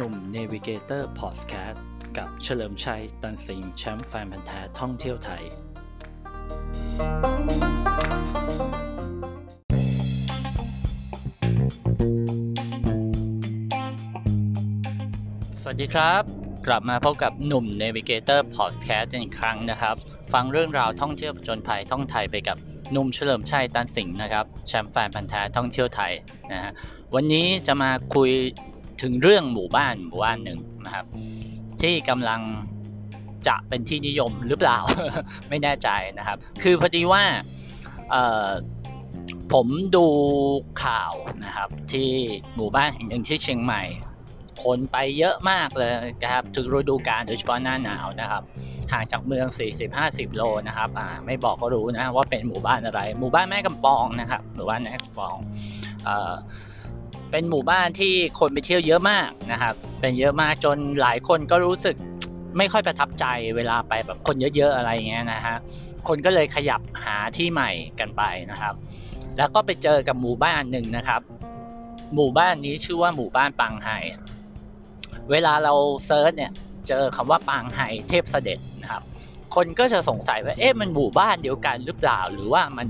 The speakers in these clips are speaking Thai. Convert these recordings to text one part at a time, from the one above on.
หนุ่ม Navigator Podcast กับเฉลิมชัย ตันสิงแชมป์แฟนพันธุ์แท้ท่องเที่ยวไทย สวัสดีครับ กลับมาพบกับหนุ่ม Navigator Podcast อีกครั้งนะครับ ฟังเรื่องราวท่องเที่ยวผจญภัยท่องไทยไปกับหนุ่มเฉลิมชัย ตันสิงห์นะครับแชมป์แฟนพันธุ์แท้ท่องเที่ยวไทยนะฮะวันนี้จะมาคุย ถึงเรื่องหมู่บ้านหมู่บ้านหนึ่งนะครับ ที่กำลังจะเป็นที่นิยมหรือเปล่า ไม่แน่ใจนะครับ คือพอดีว่าผมดูข่าวนะครับ ที่หมู่บ้านแห่งหนึ่งที่เชียงใหม่ คนไปเยอะมากเลยนะครับถึงฤดูกาลโดยเฉพาะหน้าหนาวนะครับห่างจากเมือง 40-50 โลนะครับอ่าไม่บอกก็รู้นะว่าเป็นหมู่บ้านอะไร หมู่บ้านแม่กำปองนะครับ หมู่บ้านแม่กำปองเอ่อ เป็นหมู่บ้านที่คนไปเที่ยวเยอะมากนะครับ เป็นเยอะมากจนหลายคนก็รู้สึกไม่ค่อยประทับใจเวลาไปแบบคนเยอะๆอะไรเงี้ยนะฮะคนก็เลยขยับหาที่ใหม่กันไปนะครับ แล้วก็ไปเจอกับหมู่บ้านหนึ่งนะครับ หมู่บ้านนี้ชื่อว่าหมู่บ้านปางไฮเวลาเรา search เนี่ยเจอคำว่าปางไฮเทพเสด็จนะครับ คนก็จะสงสัยว่าเอ๊ะมันหมู่บ้านเดียวกันหรือเปล่า หรือว่ามัน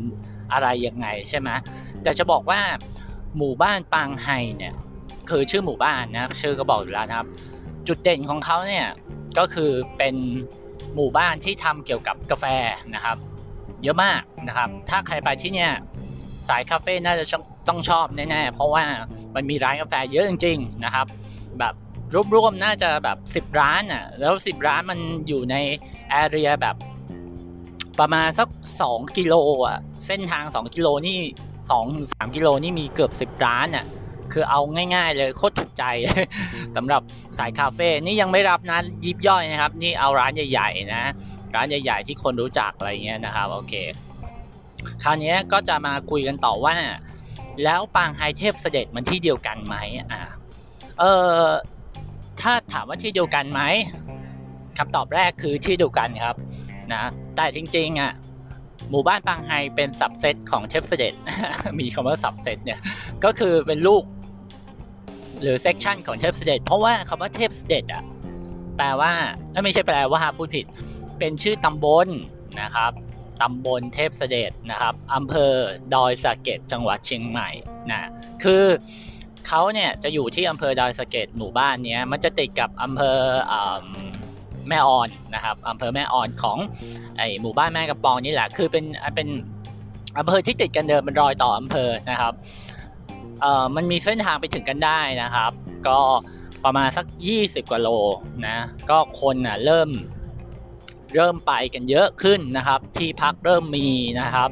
อะไรยังไงใช่ไหมแต่จะบอกว่า หมู่บ้านปางไฮเนี่ยคือชื่อหมู่บ้านนะชื่อก็บอกอยู่แล้วนะครับ จุดเด่นของเขาเนี่ยก็คือเป็นหมู่บ้านที่ทำเกี่ยวกับกาแฟนะครับ เยอะมากนะครับ ถ้าใครไปที่เนี่ยสายคาเฟ่น่าจะต้องชอบแน่ๆเพราะว่ามันมีร้านกาแฟเยอะจริง ๆนะครับ แบบรวมๆน่าจะแบบ 10 ร้านอะแล้ว 10 ร้านมันอยู่ในแอเรียแบบประมาณสัก 2 กิโลอะเส้นทาง 2 กิโลนี่ 2 3กิโลนี่มีเกือบ 10 ร้านอะคือเอาง่าย ๆ เลยโคตรถูกใจสำหรับสายคาเฟ่นี่ยังไม่รับนะยิบย่อยนะครับ นี่เอาร้านใหญ่ๆนะ ร้านใหญ่ ๆ ที่คนรู้จักอะไรเงี้ยนะครับโอเค คราวนี้ก็จะมาคุยกันต่อว่า แล้วปางไฮเทพเสด็จมันที่เดียวกันไหมอ่าเออถ้าถามว่าที่เดียวกันไหมคำตอบแรกคือที่เดียวกันครับนะแต่จริงๆอะ หมู่บ้านปางไฮเป็น subset ของเทพเสด็จ มีคำว่า subset เนี่ย ก็คือเป็นลูก หรือ section ของเทพเสด็จ เพราะว่าคำว่าเทพเสด็จอะ แปลว่าไม่ใช่แปลว่าพูดผิด เป็นชื่อตำบลนะครับตำบลเทพเสด็จนะครับอำเภอดอยสะเก็ดจังหวัดเชียงใหม่นะคือเขาเนี่ยจะอยู่ที่อำเภอดอยสะเก็ดหมู่บ้านเนี้ยมันจะติดกับอำเภอ แม่ออนนะครับอำเภอแม่ออนของไอหมู่บ้านแม่กระปองนี่แหละคือเป็นเป็นอำเภอที่ติดกันเดิมเป็นรอยต่ออำเภอนะครับเอ่อมันมีเส้นทางไปถึงกันได้นะครับ ก็ประมาณสัก 20 กว่าโลนะก็คนอะเริ่มเริ่มไปกันเยอะขึ้นนะครับ ที่พักเริ่มมีนะครับ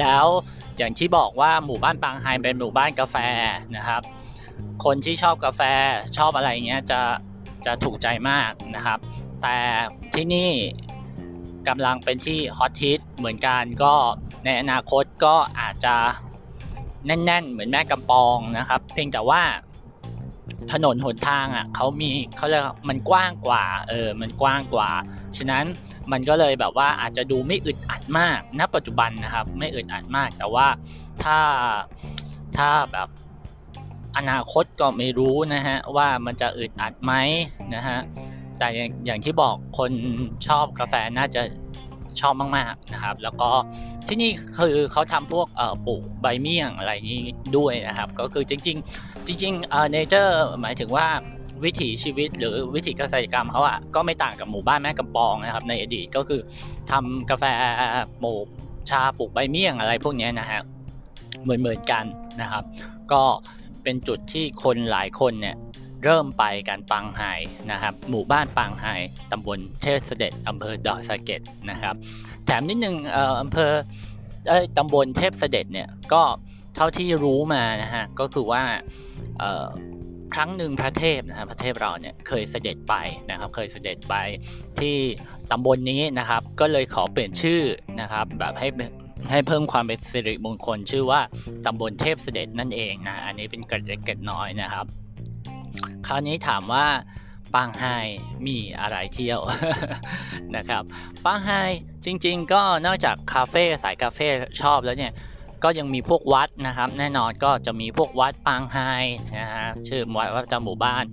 แล้วอย่างที่บอกว่าหมู่บ้านปางไฮเป็นหมู่บ้านกาแฟนะครับ คนที่ชอบกาแฟชอบอะไรเงี้ยจะจะถูกใจมากนะครับ แต่ที่นี่กำลังเป็นที่ฮอตฮิตเหมือนกันก็ในอนาคตก็อาจจะแน่น ๆ เหมือนแม่กำปองนะครับ เพียงแต่ว่าถนนหนทางอะเขามีเขาเรียกมันกว้างกว่าเออมันกว้างกว่า ฉะนั้นมันก็เลยแบบว่าอาจจะดูไม่อึดอัดมากณปัจจุบันนะครับ ไม่อึดอัดมาก แต่ว่าถ้าถ้าแบบอนาคตก็ไม่รู้นะฮะว่ามันจะอึดอัดไหมนะฮะ แต่อย่างที่บอกคนชอบกาแฟน่าจะชอบมากๆนะครับ แล้วก็ที่นี่คือเขาทำพวกปลูกใบเมี่ยงอะไรนี้ด้วยนะครับ ก็คือจริง ๆ จริงๆเออเนเจอร์หมายถึงว่าวิถีชีวิตหรือวิถีเกษตรกรรมเขาอะก็ไม่ต่างกับหมู่บ้านแม่กำปองนะครับ ในอดีตก็คือทำกาแฟปลูกชาปลูกใบเมี่ยงอะไรพวกนี้นะฮะเหมือนเหมือนกันนะครับ ก็เป็นจุดที่คนหลายคนเนี่ย เริ่มไปกันปังไฮนะครับ หมู่บ้านปังไฮตำบลเทพเสด็จอำเภอดอยสะเก็ดนะครับ แถมนิดนึงอำเภอตำบลเทพเสด็จเนี่ยก็เท่าที่รู้มานะฮะก็คือว่าครั้งหนึ่งพระเทพนะครับพระเทพเราเนี่ยเคยเสด็จไปนะครับ เคยเสด็จไปที่ตำบลนนี้นะครับ ก็เลยขอเปลี่ยนชื่อนะครับ แบบให้ให้เพิ่มความเป็นสิริมงคลชื่อว่าตำบลเทพเสด็จนั่นเองนะอันนี้เป็นเกร็ดเกร็ดน้อยนะครับ คราวนี้ถามว่าปางไฮมีอะไรเที่ยวนะครับปางไฮจริงๆ ก็นอกจากคาเฟ่สายคาเฟ่ชอบแล้วเนี่ยก็ยังมีพวกวัดนะครับ แน่นอนก็จะมีพวกวัดปางไฮนะฮะชื่อวัดประจำหมู่บ้าน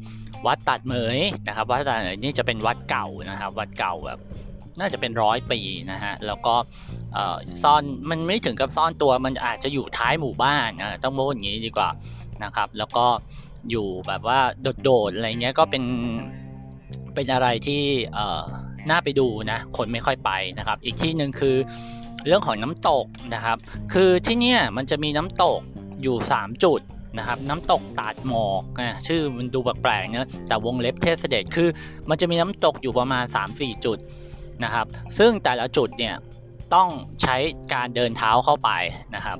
วัดตัดเหมยนะครับ วัดตัดเหมยนี่จะเป็นวัดเก่านะครับ วัดเก่าแบบน่าจะเป็นร้อยปีนะฮะแล้วก็ซ่อนมันไม่ถึงกับซ่อนตัวมันอาจจะอยู่ท้ายหมู่บ้านนะต้องโม้อย่างนี้ดีกว่านะครับ แล้วก็ อยู่แบบว่าโดดๆอะไรเงี้ยก็เป็นเป็นอะไรที่น่าไปดูนะคนไม่ค่อยไปนะครับ อีกที่หนึ่งคือเรื่องของน้ำตกนะครับ คือที่เนี่ยมันจะมีน้ำตกอยู่ 3 จุดนะครับน้ำตกตาดหมอกนะชื่อมันดูแปลกๆนะแต่วงเล็บเทสเดตคือ มันจะมีน้ำตกอยู่ประมาณ 3-4 จุดนะครับ ซึ่งแต่ละจุดเนี่ยต้องใช้การเดินเท้าเข้าไปนะครับ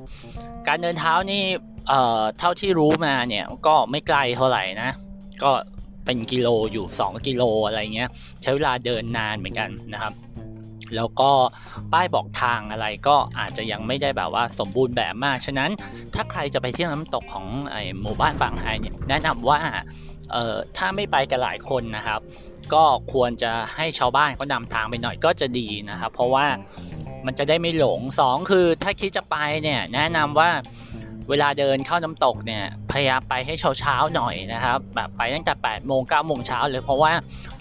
การเดินเท้านี่ เอ่อเท่าที่รู้มาเนี่ยก็ไม่ไกลเท่าไหร่นะ ก็เป็นกิโลอยู่ 2 กิโลอะไรเงี้ย ใช้เวลาเดินนานเหมือนกันนะครับ แล้วก็ป้ายบอกทางอะไรก็อาจจะยังไม่ได้แบบว่าสมบูรณ์แบบมาก ฉะนั้นถ้าใครจะไปเที่ยวน้ำตกของไอหมู่บ้านบางไฮเนี่ยแนะนำว่าเอ่อถ้าไม่ไปกันหลายคนนะครับ ก็ควรจะให้ชาวบ้านเขานำทางไปหน่อยก็จะดีนะครับ เพราะว่ามันจะได้ไม่หลง 2 คือถ้าคิดจะไปเนี่ยแนะนำว่า เวลาเดินเข้าน้ำตกเนี่ยพยายามไปให้เช้าเช้าหน่อยนะครับแบบไปตั้งแต่8ปดโมงเก้าโมงเช้าเลยเพราะว่า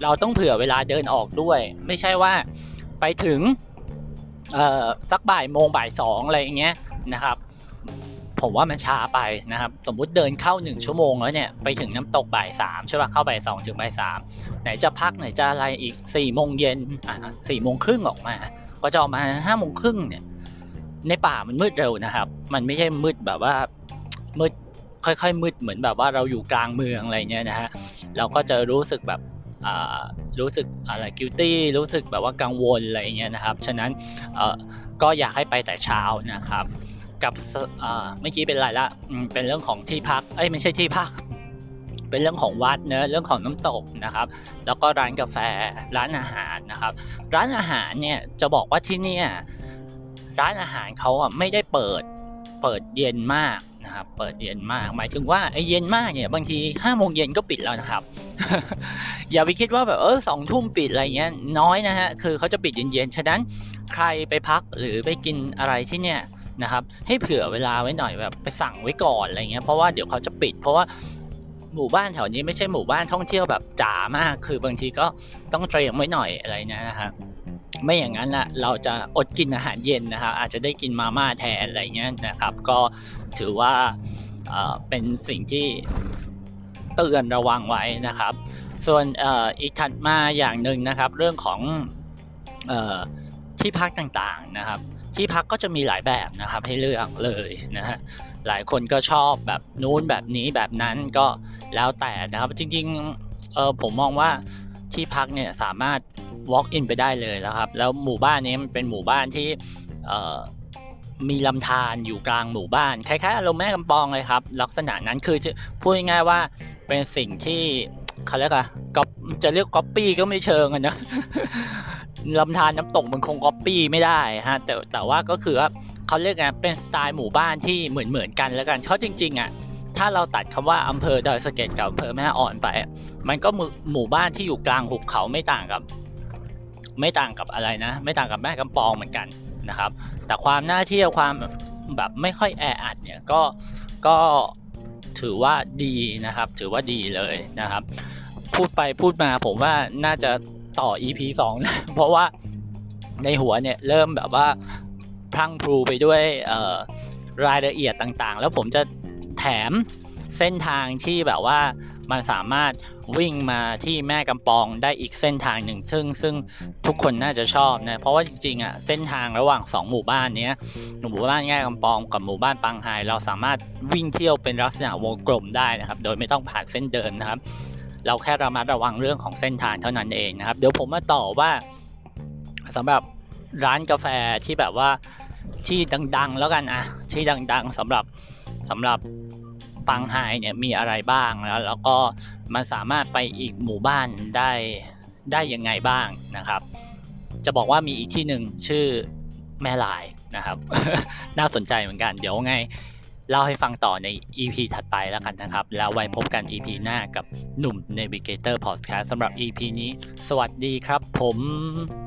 เราต้องเผื่อเวลาเดินออกด้วย ไม่ใช่ว่าไปถึงเอ่อสักบ่ายโมงบ่ายสองอะไรอย่างเงี้ยนะครับผมว่ามันช้าไปนะครับ สมมุติเดินเข้าหนึ่งชั่วโมงแล้วเนี่ยไปถึงน้ำตกบ่ายสามใช่ป่ะเข้าบ่ายสองถึงบ่ายสามไหนจะพักไหนจะอะไรอีกสี่โมงเย็นอะสี่โมงครึ่งออกมา ก็จะออกมาห้าโมงครึ่งเนี่ย ในป่ามันมืดเร็วนะครับ มันไม่ใช่มืดแบบว่ามืดค่อยๆมืดเหมือนแบบว่าเราอยู่กลางเมืองอะไรเงี้ยนะฮะเราก็จะรู้สึกแบบรู้สึกอะไรกิลตี้รู้สึกแบบว่ากังวลอะไรเงี้ยนะครับ ฉะนั้นก็อยากให้ไปแต่เช้านะครับ กับเมื่อกี้เป็นไรละเป็นเรื่องของที่พักเอ้ยไม่ใช่ที่พัก เป็นเรื่องของวัดเนะเรื่องของน้ำตกนะครับ แล้วก็ร้านกาแฟร้านอาหารนะครับ ร้านอาหารเนี่ยจะบอกว่าที่นี่ ร้านอาหารเขาอะไม่ได้เปิดเปิดเย็นมากนะครับ เปิดเย็นมาก หมายถึงว่าไอ้เย็นมากเนี่ยบางทีห้าโมงเย็นก็ปิดแล้วนะครับ อย่าไปคิดว่าแบบเออสองทุ่มปิดอะไรเงี้ยน้อยนะฮะคือเขาจะปิดเย็นๆฉะนั้นใครไปพักหรือไปกินอะไรที่เนี่ยนะครับ ให้เผื่อเวลาไว้หน่อยแบบไปสั่งไว้ก่อนอะไรเงี้ยเพราะว่าเดี๋ยวเขาจะปิด เพราะว่าหมู่บ้านแถวนี้ไม่ใช่หมู่บ้านท่องเที่ยวแบบจ๋ามาก คือบางทีก็ต้องเตรียมไว้หน่อยอะไรนะฮะ ไม่อย่างนั้นละเราจะอดกินอาหารเย็นนะครับอาจจะได้กินมาม่าแทนอะไรเงี้ยนะครับ ก็ถือว่าเป็นสิ่งที่เตือนระวังไว้นะครับ ส่วนอีกถัดมาอย่างหนึ่งนะครับ เรื่องของที่พักต่างๆนะครับ ที่พักก็จะมีหลายแบบนะครับให้เลือกเลยนะฮะหลายคนก็ชอบแบบนู้นแบบนี้แบบนั้นก็แล้วแต่นะครับจริงๆผมมองว่าที่พักเนี่ยสามารถ walk in ไปได้เลยแล้วครับ แล้วหมู่บ้านนี้มันเป็นหมู่บ้านที่มีลำธารอยู่กลางหมู่บ้าน คล้ายๆอารมณ์แม่กำปองเลยครับ ลักษณะนั้นคือจะพูดง่ายๆว่าเป็นสิ่งที่เขาเรียกอะก๊อปจะเรียกก๊อปปี้ก็ไม่เชิงอะนะลำธารน้ำตกมันคงก๊อปปี้ไม่ได้ฮะแต่แต่ว่าก็คือว่าเขาเรียกไงเป็นสไตล์หมู่บ้านที่เหมือนเหมือนกันแล้วกันเขาจริงๆอะถ้าเราตัดคำว่าอำเภอดอยสะเก็ดกับอำเภอแม่อ่อนไป มันก็หมู่บ้านที่อยู่กลางหุบเขาไม่ต่างกับ ไม่ต่างกับอะไรนะ ไม่ต่างกับแม่กำปองเหมือนกันนะครับ แต่ความน่าเที่ยวความแบบไม่ค่อยแออัดเนี่ยก็ก็ถือว่าดีนะครับ ถือว่าดีเลยนะครับ พูดไปพูดมาผมว่าน่าจะต่อ EP 2 นะ เพราะว่าในหัวเนี่ยเริ่มแบบว่าพลังพลูไปด้วยรายละเอียดต่างๆ แล้วผมจะแถมเส้นทางที่แบบว่า มันสามารถวิ่งมาที่แม่กำปองได้อีกเส้นทางหนึ่ง ซึ่งซึ่งทุกคนน่าจะชอบนะเพราะว่าจริงๆอะเส้นทางระหว่าง 2 หมู่บ้านนี้หมู่บ้านแม่กำปองกับหมู่บ้านปังไฮเราสามารถวิ่งเที่ยวเป็นลักษณะวงกลมได้นะครับ โดยไม่ต้องผ่านเส้นเดิมนะครับ เราแค่ระมัดระวังเรื่องของเส้นทางเท่านั้นเองนะครับเดี๋ยวผมมาต่อว่าสำหรับร้านกาแฟที่แบบว่าที่ดัง ๆ แล้วกันอะที่ดัง ๆสำหรับสำหรับ ปังไฮเนี่ยมีอะไรบ้างแล้วแล้วก็มันสามารถไปอีกหมู่บ้านได้ได้ยังไงบ้างนะครับ จะบอกว่ามีอีกที่หนึ่งชื่อแม่ลายนะครับ น่าสนใจเหมือนกัน เดี๋ยวไงเล่าให้ฟังต่อใน EP ถัดไปแล้วกันนะครับ แล้วไว้พบกัน EP หน้ากับหนุ่ม Navigator Podcast สำหรับ EP นี้ สวัสดีครับผม